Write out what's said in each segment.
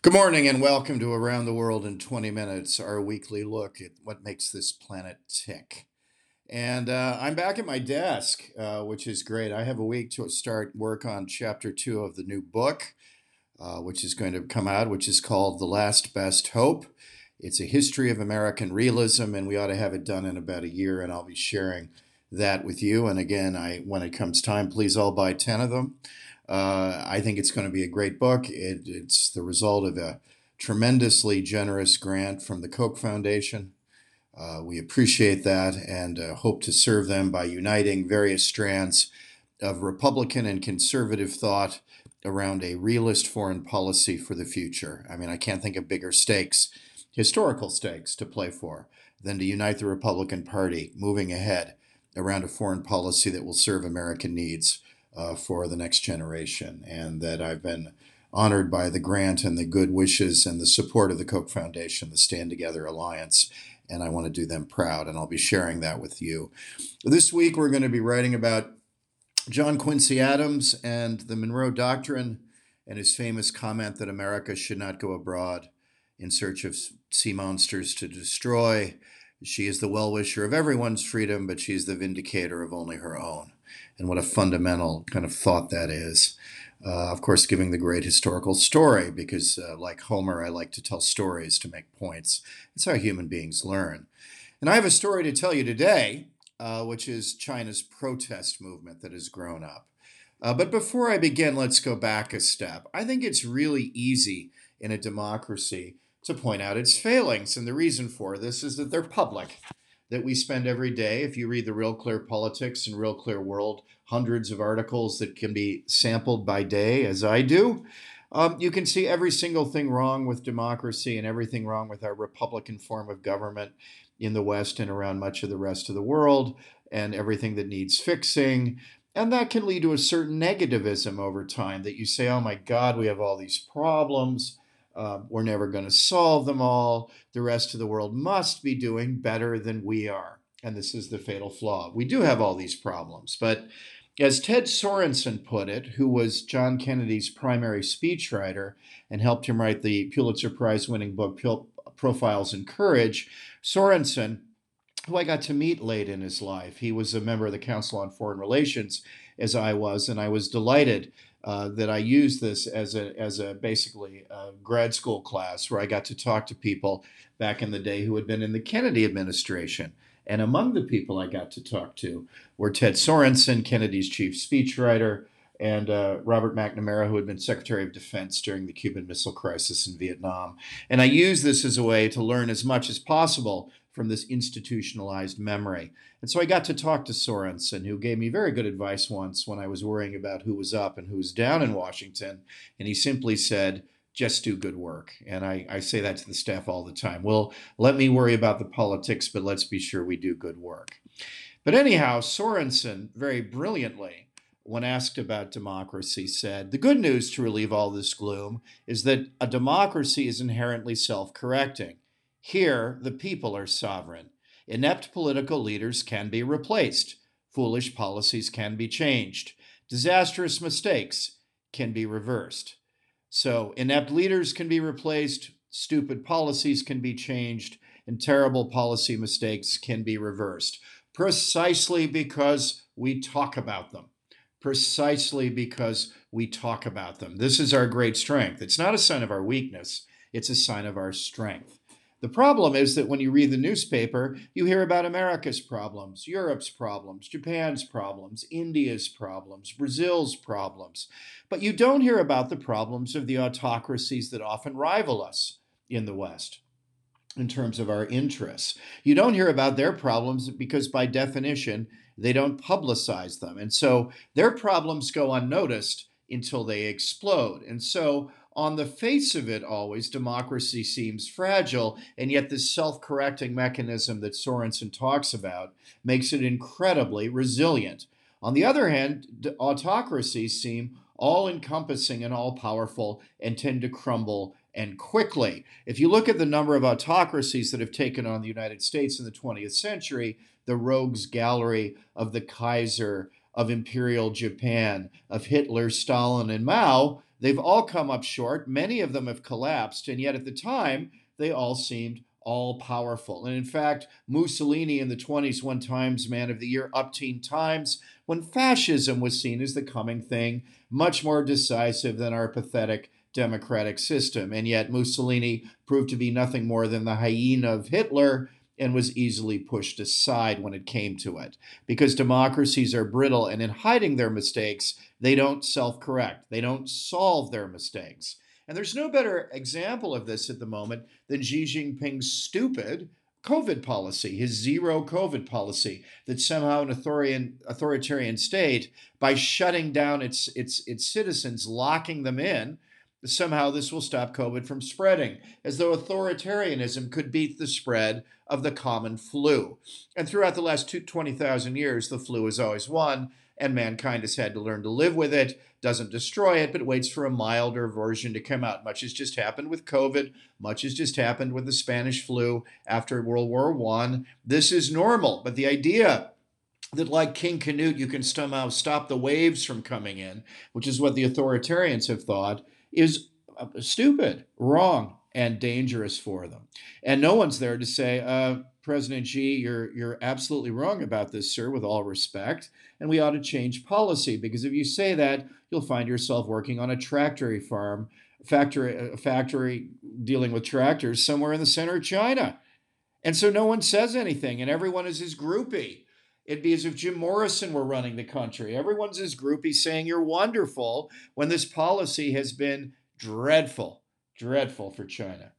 Good morning and welcome to Around the World in 20 Minutes, our weekly look at what makes this planet tick. And uh, I'm back at my desk, uh, which is great. I have a week to start work on chapter two of the new book, uh, which is going to come out, which is called The Last Best Hope. It's a history of American realism, and we ought to have it done in about a year, and I'll be sharing that with you. And again, I when it comes time, please all buy 10 of them. Uh, I think it's going to be a great book. It, it's the result of a tremendously generous grant from the Koch Foundation. Uh, we appreciate that and uh, hope to serve them by uniting various strands of Republican and conservative thought around a realist foreign policy for the future. I mean, I can't think of bigger stakes, historical stakes, to play for than to unite the Republican Party moving ahead around a foreign policy that will serve American needs uh, for the next generation, and that I've been honored by the grant and the good wishes and the support of the Koch Foundation, the Stand Together Alliance, and I want to do them proud, and I'll be sharing that with you. This week, we're going to be writing about John Quincy Adams and the Monroe Doctrine and his famous comment that America should not go abroad in search of sea monsters to destroy. She is the well wisher of everyone's freedom, but she's the vindicator of only her own and what a fundamental kind of thought that is. Uh, of course, giving the great historical story, because uh, like Homer, I like to tell stories to make points. It's how human beings learn. And I have a story to tell you today, uh, which is China's protest movement that has grown up. Uh, but before I begin, let's go back a step. I think it's really easy in a democracy to point out its failings. And the reason for this is that they're public that we spend every day. If you read the Real Clear Politics and Real Clear World, hundreds of articles that can be sampled by day, as I do, um, you can see every single thing wrong with democracy and everything wrong with our Republican form of government in the West and around much of the rest of the world, and everything that needs fixing. And that can lead to a certain negativism over time that you say, oh my God, we have all these problems. Uh, we're never going to solve them all. The rest of the world must be doing better than we are. And this is the fatal flaw. We do have all these problems, but as Ted Sorensen put it, who was John Kennedy's primary speechwriter and helped him write the Pulitzer Prize winning book Profiles in Courage, Sorensen, who I got to meet late in his life, he was a member of the Council on Foreign Relations, as I was, and I was delighted uh, that I used this as a as a basically a grad school class where I got to talk to people back in the day who had been in the Kennedy administration. And among the people I got to talk to were Ted Sorensen, Kennedy's chief speechwriter, and uh, Robert McNamara, who had been Secretary of Defense during the Cuban Missile Crisis in Vietnam. And I use this as a way to learn as much as possible from this institutionalized memory. And so I got to talk to Sorensen, who gave me very good advice once when I was worrying about who was up and who was down in Washington. And he simply said, just do good work. And I, I say that to the staff all the time. Well, let me worry about the politics, but let's be sure we do good work. But anyhow, Sorensen very brilliantly, when asked about democracy, said the good news to relieve all this gloom is that a democracy is inherently self correcting. Here, the people are sovereign. Inept political leaders can be replaced. Foolish policies can be changed. Disastrous mistakes can be reversed. So, inept leaders can be replaced, stupid policies can be changed, and terrible policy mistakes can be reversed. Precisely because we talk about them. Precisely because we talk about them. This is our great strength. It's not a sign of our weakness, it's a sign of our strength. The problem is that when you read the newspaper, you hear about America's problems, Europe's problems, Japan's problems, India's problems, Brazil's problems. But you don't hear about the problems of the autocracies that often rival us in the West in terms of our interests. You don't hear about their problems because, by definition, they don't publicize them. And so their problems go unnoticed until they explode. And so on the face of it, always, democracy seems fragile, and yet this self correcting mechanism that Sorensen talks about makes it incredibly resilient. On the other hand, autocracies seem all encompassing and all powerful and tend to crumble and quickly. If you look at the number of autocracies that have taken on the United States in the 20th century, the rogues gallery of the Kaiser, of Imperial Japan, of Hitler, Stalin, and Mao, They've all come up short. Many of them have collapsed, and yet at the time, they all seemed all powerful. And in fact, Mussolini in the 20s won Times Man of the Year up teen times when fascism was seen as the coming thing, much more decisive than our pathetic democratic system. And yet, Mussolini proved to be nothing more than the hyena of Hitler and was easily pushed aside when it came to it. Because democracies are brittle, and in hiding their mistakes, they don't self correct, they don't solve their mistakes. And there's no better example of this at the moment than Xi Jinping's stupid COVID policy, his zero COVID policy, that somehow an authoritarian, authoritarian state, by shutting down its, its, its citizens, locking them in, somehow this will stop COVID from spreading, as though authoritarianism could beat the spread of the common flu. And throughout the last 20,000 years, the flu has always won, and mankind has had to learn to live with it, doesn't destroy it, but waits for a milder version to come out. Much has just happened with COVID, much has just happened with the Spanish flu after World War I. This is normal, but the idea that, like King Canute, you can somehow stop the waves from coming in, which is what the authoritarians have thought, is uh, stupid, wrong, and dangerous for them. And no one's there to say, uh, President Xi, you're you're absolutely wrong about this, sir, with all respect, and we ought to change policy because if you say that, you'll find yourself working on a tractory farm, factory a factory dealing with tractors somewhere in the center of China. And so no one says anything, and everyone is his groupie. It'd be as if Jim Morrison were running the country. Everyone's his groupie saying you're wonderful when this policy has been dreadful, dreadful for China.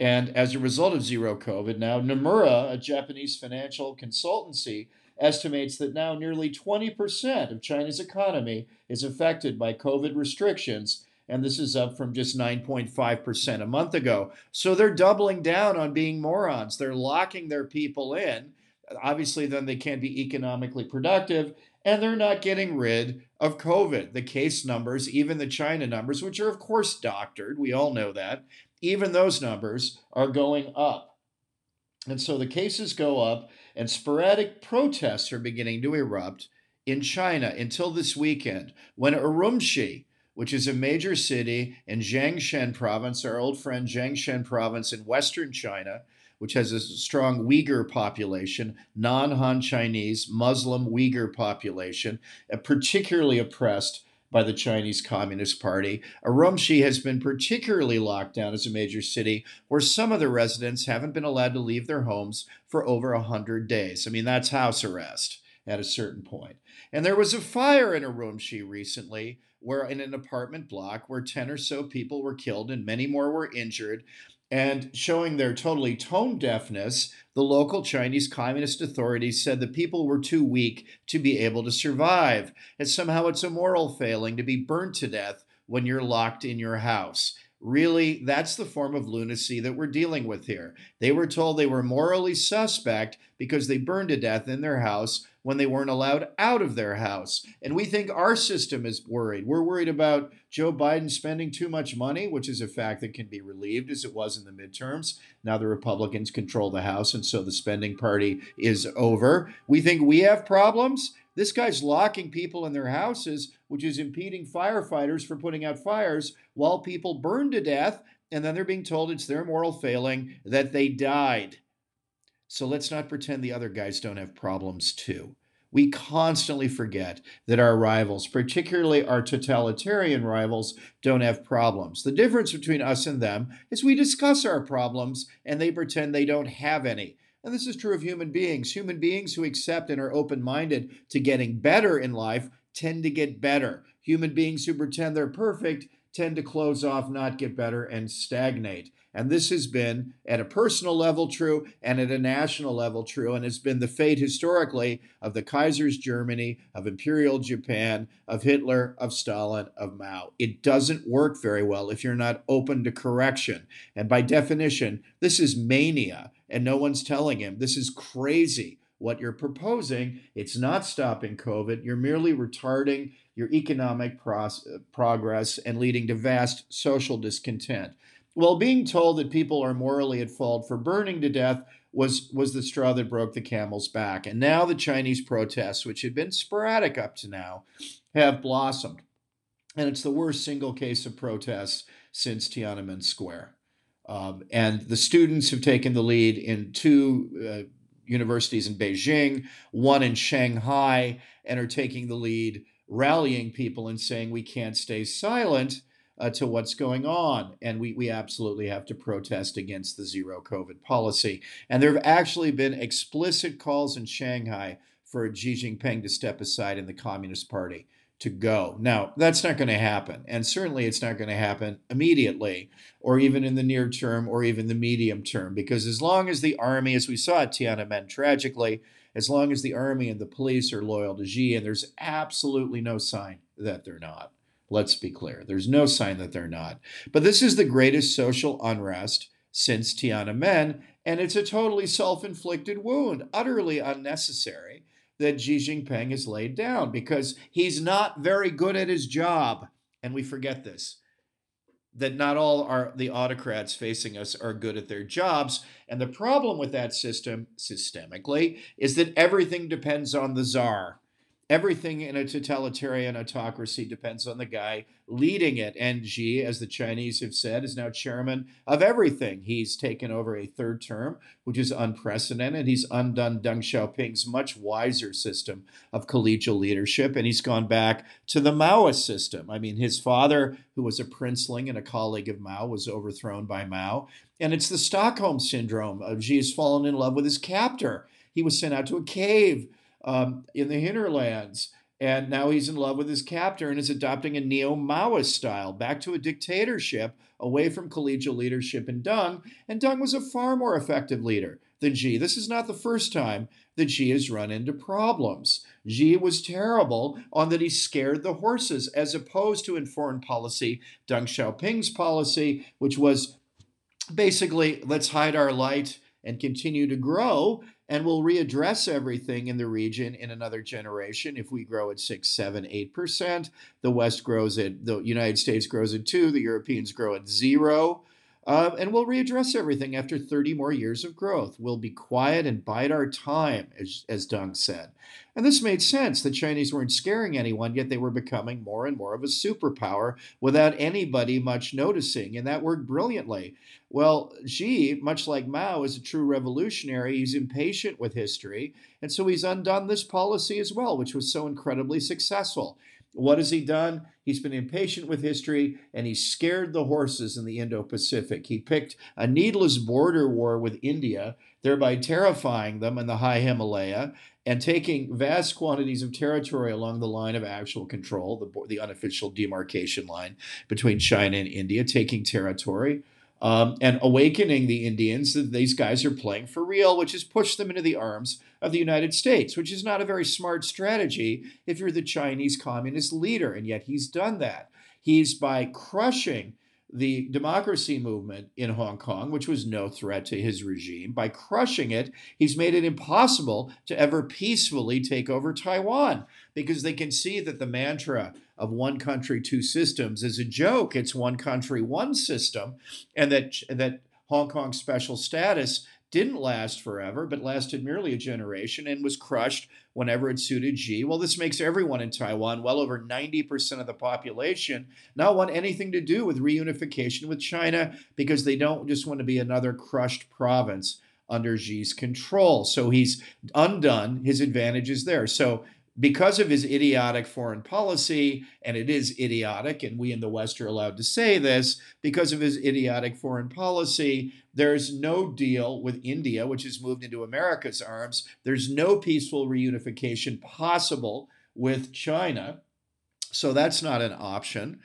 And as a result of zero COVID, now Nomura, a Japanese financial consultancy, estimates that now nearly 20% of China's economy is affected by COVID restrictions. And this is up from just 9.5% a month ago. So they're doubling down on being morons. They're locking their people in. Obviously, then they can't be economically productive and they're not getting rid of COVID. The case numbers, even the China numbers, which are, of course, doctored, we all know that, even those numbers are going up. And so the cases go up, and sporadic protests are beginning to erupt in China until this weekend when Urumqi, which is a major city in Jiangxi province, our old friend Jiangxi province in western China, which has a strong Uyghur population, non Han Chinese, Muslim Uyghur population, uh, particularly oppressed by the Chinese Communist Party. Uh, Urumqi has been particularly locked down as a major city where some of the residents haven't been allowed to leave their homes for over 100 days. I mean, that's house arrest at a certain point. And there was a fire in Urumqi recently where in an apartment block where 10 or so people were killed and many more were injured and showing their totally tone deafness, the local Chinese Communist authorities said the people were too weak to be able to survive, and somehow it's a moral failing to be burnt to death when you're locked in your house. Really, that's the form of lunacy that we're dealing with here. They were told they were morally suspect because they burned to death in their house when they weren't allowed out of their house. And we think our system is worried. We're worried about Joe Biden spending too much money, which is a fact that can be relieved as it was in the midterms. Now the Republicans control the House, and so the spending party is over. We think we have problems. This guy's locking people in their houses, which is impeding firefighters from putting out fires while people burn to death, and then they're being told it's their moral failing that they died. So let's not pretend the other guys don't have problems too. We constantly forget that our rivals, particularly our totalitarian rivals, don't have problems. The difference between us and them is we discuss our problems and they pretend they don't have any. And this is true of human beings. Human beings who accept and are open minded to getting better in life tend to get better. Human beings who pretend they're perfect tend to close off, not get better, and stagnate. And this has been at a personal level true and at a national level true, and has been the fate historically of the Kaiser's Germany, of Imperial Japan, of Hitler, of Stalin, of Mao. It doesn't work very well if you're not open to correction. And by definition, this is mania, and no one's telling him this is crazy what you're proposing. It's not stopping COVID. You're merely retarding your economic pros- progress and leading to vast social discontent. Well, being told that people are morally at fault for burning to death was, was the straw that broke the camel's back. And now the Chinese protests, which had been sporadic up to now, have blossomed. and it's the worst single case of protests since Tiananmen Square. Um, and the students have taken the lead in two uh, universities in Beijing, one in Shanghai, and are taking the lead, rallying people and saying we can't stay silent uh, to what's going on. And we, we absolutely have to protest against the zero COVID policy. And there have actually been explicit calls in Shanghai for Xi Jinping to step aside in the Communist Party to go. Now, that's not going to happen. And certainly it's not going to happen immediately or even in the near term or even the medium term. Because as long as the army, as we saw at Tiananmen tragically, as long as the army and the police are loyal to Xi, and there's absolutely no sign that they're not. Let's be clear. There's no sign that they're not. But this is the greatest social unrest since Tiananmen, and it's a totally self inflicted wound, utterly unnecessary that Xi Jinping has laid down because he's not very good at his job. And we forget this that not all the autocrats facing us are good at their jobs. And the problem with that system, systemically, is that everything depends on the czar everything in a totalitarian autocracy depends on the guy leading it. And Xi, as the Chinese have said, is now chairman of everything. He's taken over a third term, which is unprecedented. He's undone Deng Xiaoping's much wiser system of collegial leadership, and he's gone back to the Maoist system. I mean, his father, who was a princeling and a colleague of Mao, was overthrown by Mao. And it's the Stockholm syndrome. Uh, Xi has fallen in love with his captor. He was sent out to a cave um, in the hinterlands. And now he's in love with his captor and is adopting a neo Maoist style, back to a dictatorship, away from collegial leadership in Deng. And Deng was a far more effective leader than Xi. This is not the first time that Xi has run into problems. Xi was terrible on that he scared the horses, as opposed to in foreign policy, Deng Xiaoping's policy, which was basically let's hide our light and continue to grow and we'll readdress everything in the region in another generation. If we grow at six, seven, eight percent, the West grows at the United States grows at two, the Europeans grow at zero. Uh, and we'll readdress everything after 30 more years of growth. We'll be quiet and bide our time, as, as Deng said. And this made sense. The Chinese weren't scaring anyone, yet they were becoming more and more of a superpower without anybody much noticing. And that worked brilliantly. Well, Xi, much like Mao, is a true revolutionary. He's impatient with history. And so he's undone this policy as well, which was so incredibly successful. What has he done? He's been impatient with history and he scared the horses in the Indo Pacific. He picked a needless border war with India, thereby terrifying them in the high Himalaya and taking vast quantities of territory along the line of actual control, the, the unofficial demarcation line between China and India, taking territory um, and awakening the Indians that these guys are playing for real, which has pushed them into the arms of the United States, which is not a very smart strategy if you're the Chinese communist leader. And yet he's done that. He's by crushing the democracy movement in Hong Kong, which was no threat to his regime. By crushing it, he's made it impossible to ever peacefully take over Taiwan because they can see that the mantra of one country, two systems is a joke. It's one country, one system, and that, that Hong Kong's special status didn't last forever, but lasted merely a generation and was crushed whenever it suited Xi. Well, this makes everyone in Taiwan, well over 90% of the population, not want anything to do with reunification with China because they don't just want to be another crushed province under Xi's control. So he's undone his advantages there. So because of his idiotic foreign policy, and it is idiotic, and we in the West are allowed to say this, because of his idiotic foreign policy, there's no deal with India, which has moved into America's arms. There's no peaceful reunification possible with China. So that's not an option.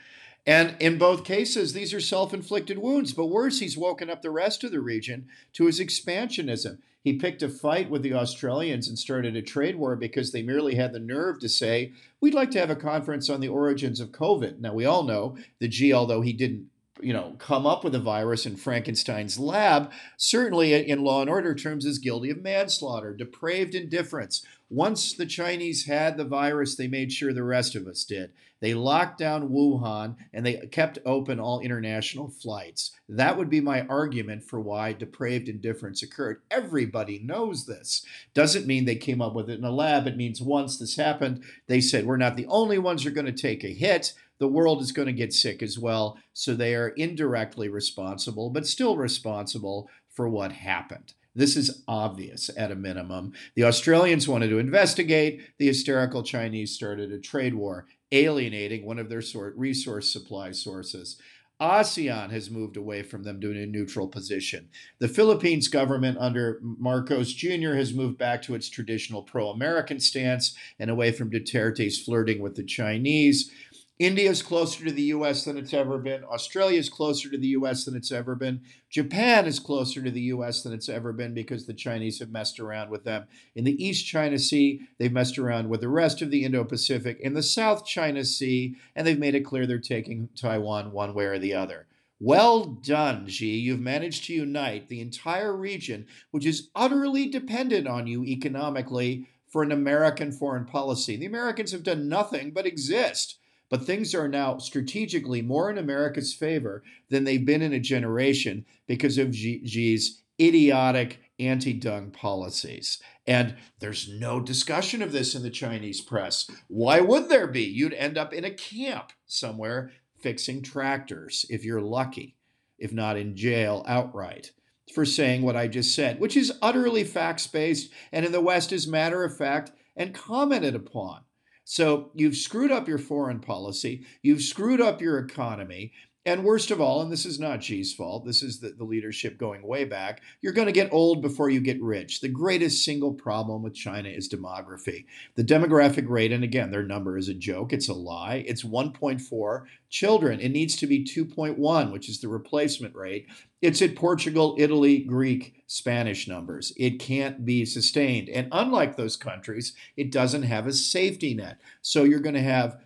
And in both cases, these are self inflicted wounds. But worse, he's woken up the rest of the region to his expansionism. He picked a fight with the Australians and started a trade war because they merely had the nerve to say, We'd like to have a conference on the origins of COVID. Now, we all know that Xi, although he didn't you know, come up with a virus in Frankenstein's lab, certainly in law and order terms is guilty of manslaughter, depraved indifference. Once the Chinese had the virus, they made sure the rest of us did. They locked down Wuhan and they kept open all international flights. That would be my argument for why depraved indifference occurred. Everybody knows this. Doesn't mean they came up with it in a lab. It means once this happened, they said, We're not the only ones who are going to take a hit. The world is going to get sick as well. So they are indirectly responsible, but still responsible for what happened. This is obvious at a minimum. The Australians wanted to investigate. The hysterical Chinese started a trade war, alienating one of their resource supply sources. ASEAN has moved away from them to a neutral position. The Philippines government under Marcos Jr. has moved back to its traditional pro American stance and away from Duterte's flirting with the Chinese. India is closer to the US than it's ever been. Australia is closer to the US than it's ever been. Japan is closer to the US than it's ever been because the Chinese have messed around with them. In the East China Sea, they've messed around with the rest of the Indo Pacific. In the South China Sea, and they've made it clear they're taking Taiwan one way or the other. Well done, Xi. You've managed to unite the entire region, which is utterly dependent on you economically for an American foreign policy. The Americans have done nothing but exist. But things are now strategically more in America's favor than they've been in a generation because of Xi's idiotic anti Deng policies. And there's no discussion of this in the Chinese press. Why would there be? You'd end up in a camp somewhere fixing tractors if you're lucky, if not in jail outright for saying what I just said, which is utterly facts based and in the West is matter of fact and commented upon. So you've screwed up your foreign policy, you've screwed up your economy, and worst of all, and this is not Xi's fault, this is the, the leadership going way back, you're going to get old before you get rich. The greatest single problem with China is demography. The demographic rate, and again, their number is a joke, it's a lie, it's 1.4 children. It needs to be 2.1, which is the replacement rate. It's at Portugal, Italy, Greek, Spanish numbers. It can't be sustained. And unlike those countries, it doesn't have a safety net. So you're going to have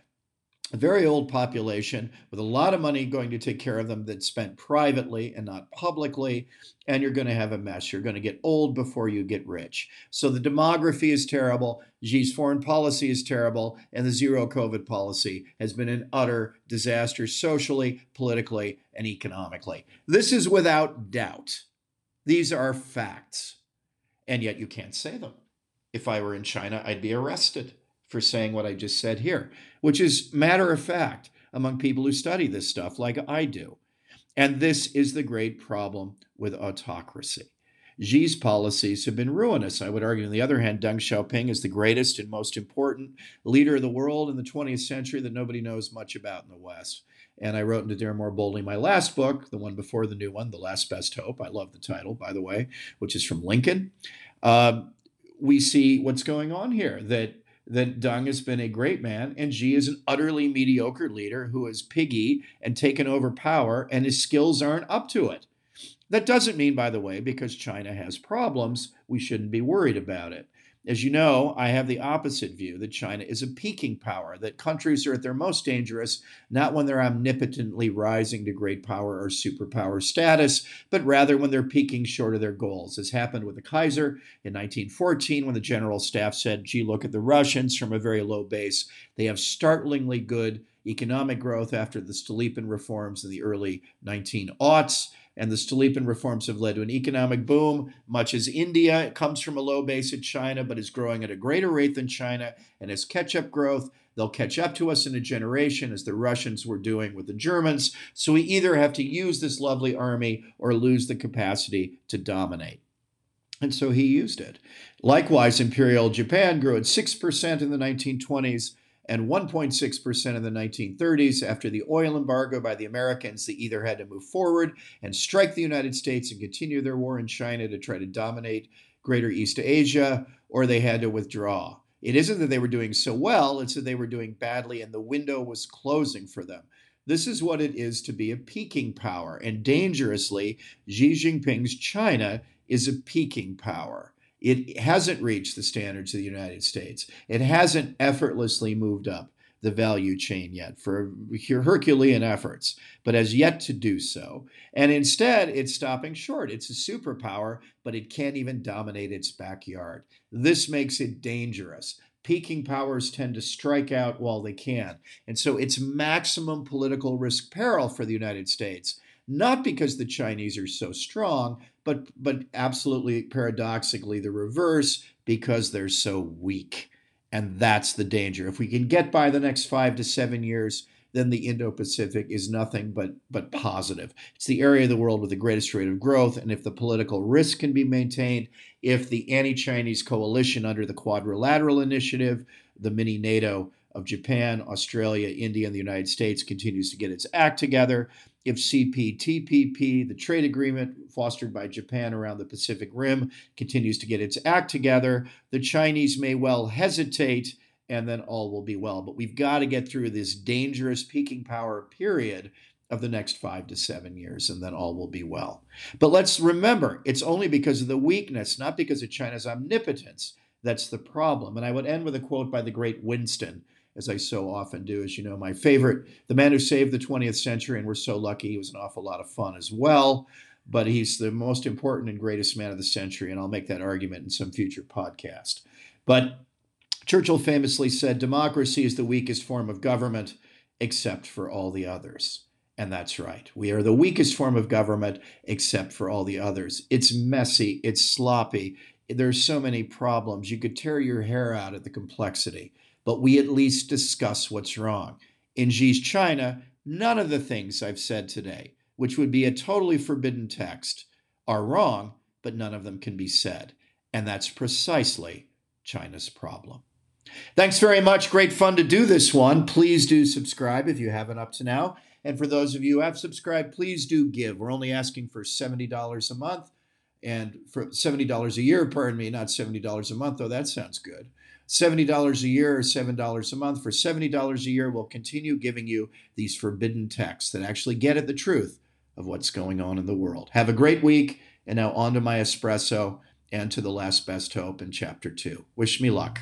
a very old population with a lot of money going to take care of them that's spent privately and not publicly, and you're going to have a mess. You're going to get old before you get rich. So the demography is terrible. Xi's foreign policy is terrible, and the zero COVID policy has been an utter disaster socially, politically, and economically. This is without doubt. These are facts, and yet you can't say them. If I were in China, I'd be arrested for saying what I just said here, which is matter of fact among people who study this stuff like I do. And this is the great problem with autocracy. Xi's policies have been ruinous. I would argue, on the other hand, Deng Xiaoping is the greatest and most important leader of the world in the 20th century that nobody knows much about in the West. And I wrote into Dare More Boldly my last book, the one before the new one, The Last Best Hope. I love the title, by the way, which is from Lincoln. Uh, we see what's going on here that that Deng has been a great man and Xi is an utterly mediocre leader who is piggy and taken over power and his skills aren't up to it. That doesn't mean, by the way, because China has problems, we shouldn't be worried about it. As you know, I have the opposite view that China is a peaking power, that countries are at their most dangerous not when they're omnipotently rising to great power or superpower status, but rather when they're peaking short of their goals, as happened with the Kaiser in 1914 when the general staff said, gee, look at the Russians from a very low base. They have startlingly good economic growth after the Stolypin reforms in the early 1900s and the Stolypin reforms have led to an economic boom, much as India it comes from a low base at China, but is growing at a greater rate than China. And as catch up growth, they'll catch up to us in a generation, as the Russians were doing with the Germans. So we either have to use this lovely army or lose the capacity to dominate. And so he used it. Likewise, Imperial Japan grew at 6% in the 1920s and 1.6% in the 1930s. After the oil embargo by the Americans, they either had to move forward and strike the United States and continue their war in China to try to dominate Greater East Asia, or they had to withdraw. It isn't that they were doing so well, it's that they were doing badly and the window was closing for them. This is what it is to be a peaking power, and dangerously, Xi Jinping's China is a peaking power. It hasn't reached the standards of the United States. It hasn't effortlessly moved up the value chain yet for Herculean efforts, but has yet to do so. And instead, it's stopping short. It's a superpower, but it can't even dominate its backyard. This makes it dangerous. Peaking powers tend to strike out while they can. And so it's maximum political risk peril for the United States not because the Chinese are so strong, but but absolutely paradoxically the reverse because they're so weak. And that's the danger. If we can get by the next 5 to 7 years, then the Indo-Pacific is nothing but but positive. It's the area of the world with the greatest rate of growth, and if the political risk can be maintained, if the anti-Chinese coalition under the Quadrilateral Initiative, the mini NATO of Japan, Australia, India, and the United States continues to get its act together, if CPTPP, the trade agreement fostered by Japan around the Pacific Rim, continues to get its act together, the Chinese may well hesitate and then all will be well. But we've got to get through this dangerous peaking power period of the next five to seven years, and then all will be well. But let's remember, it's only because of the weakness, not because of China's omnipotence, that's the problem. And I would end with a quote by the great Winston, as I so often do. As you know, my favorite, the man who saved the 20th century, and we're so lucky he was an awful lot of fun as well. But he's the most important and greatest man of the century, and I'll make that argument in some future podcast. But Churchill famously said, Democracy is the weakest form of government, except for all the others. And that's right. We are the weakest form of government, except for all the others. It's messy, it's sloppy. There's so many problems. You could tear your hair out at the complexity, but we at least discuss what's wrong. In Xi's China, none of the things I've said today, which would be a totally forbidden text, are wrong, but none of them can be said. And that's precisely China's problem. Thanks very much. Great fun to do this one. Please do subscribe if you haven't up to now. And for those of you who have subscribed, please do give. We're only asking for $70 a month and for $70 a year, pardon me, not $70 a month, though that sounds good. $70 a year or $7 a month. For $70 a year, we'll continue giving you these forbidden texts that actually get at the truth of what's going on in the world. Have a great week. And now on to my espresso and to the last best hope in chapter two. Wish me luck.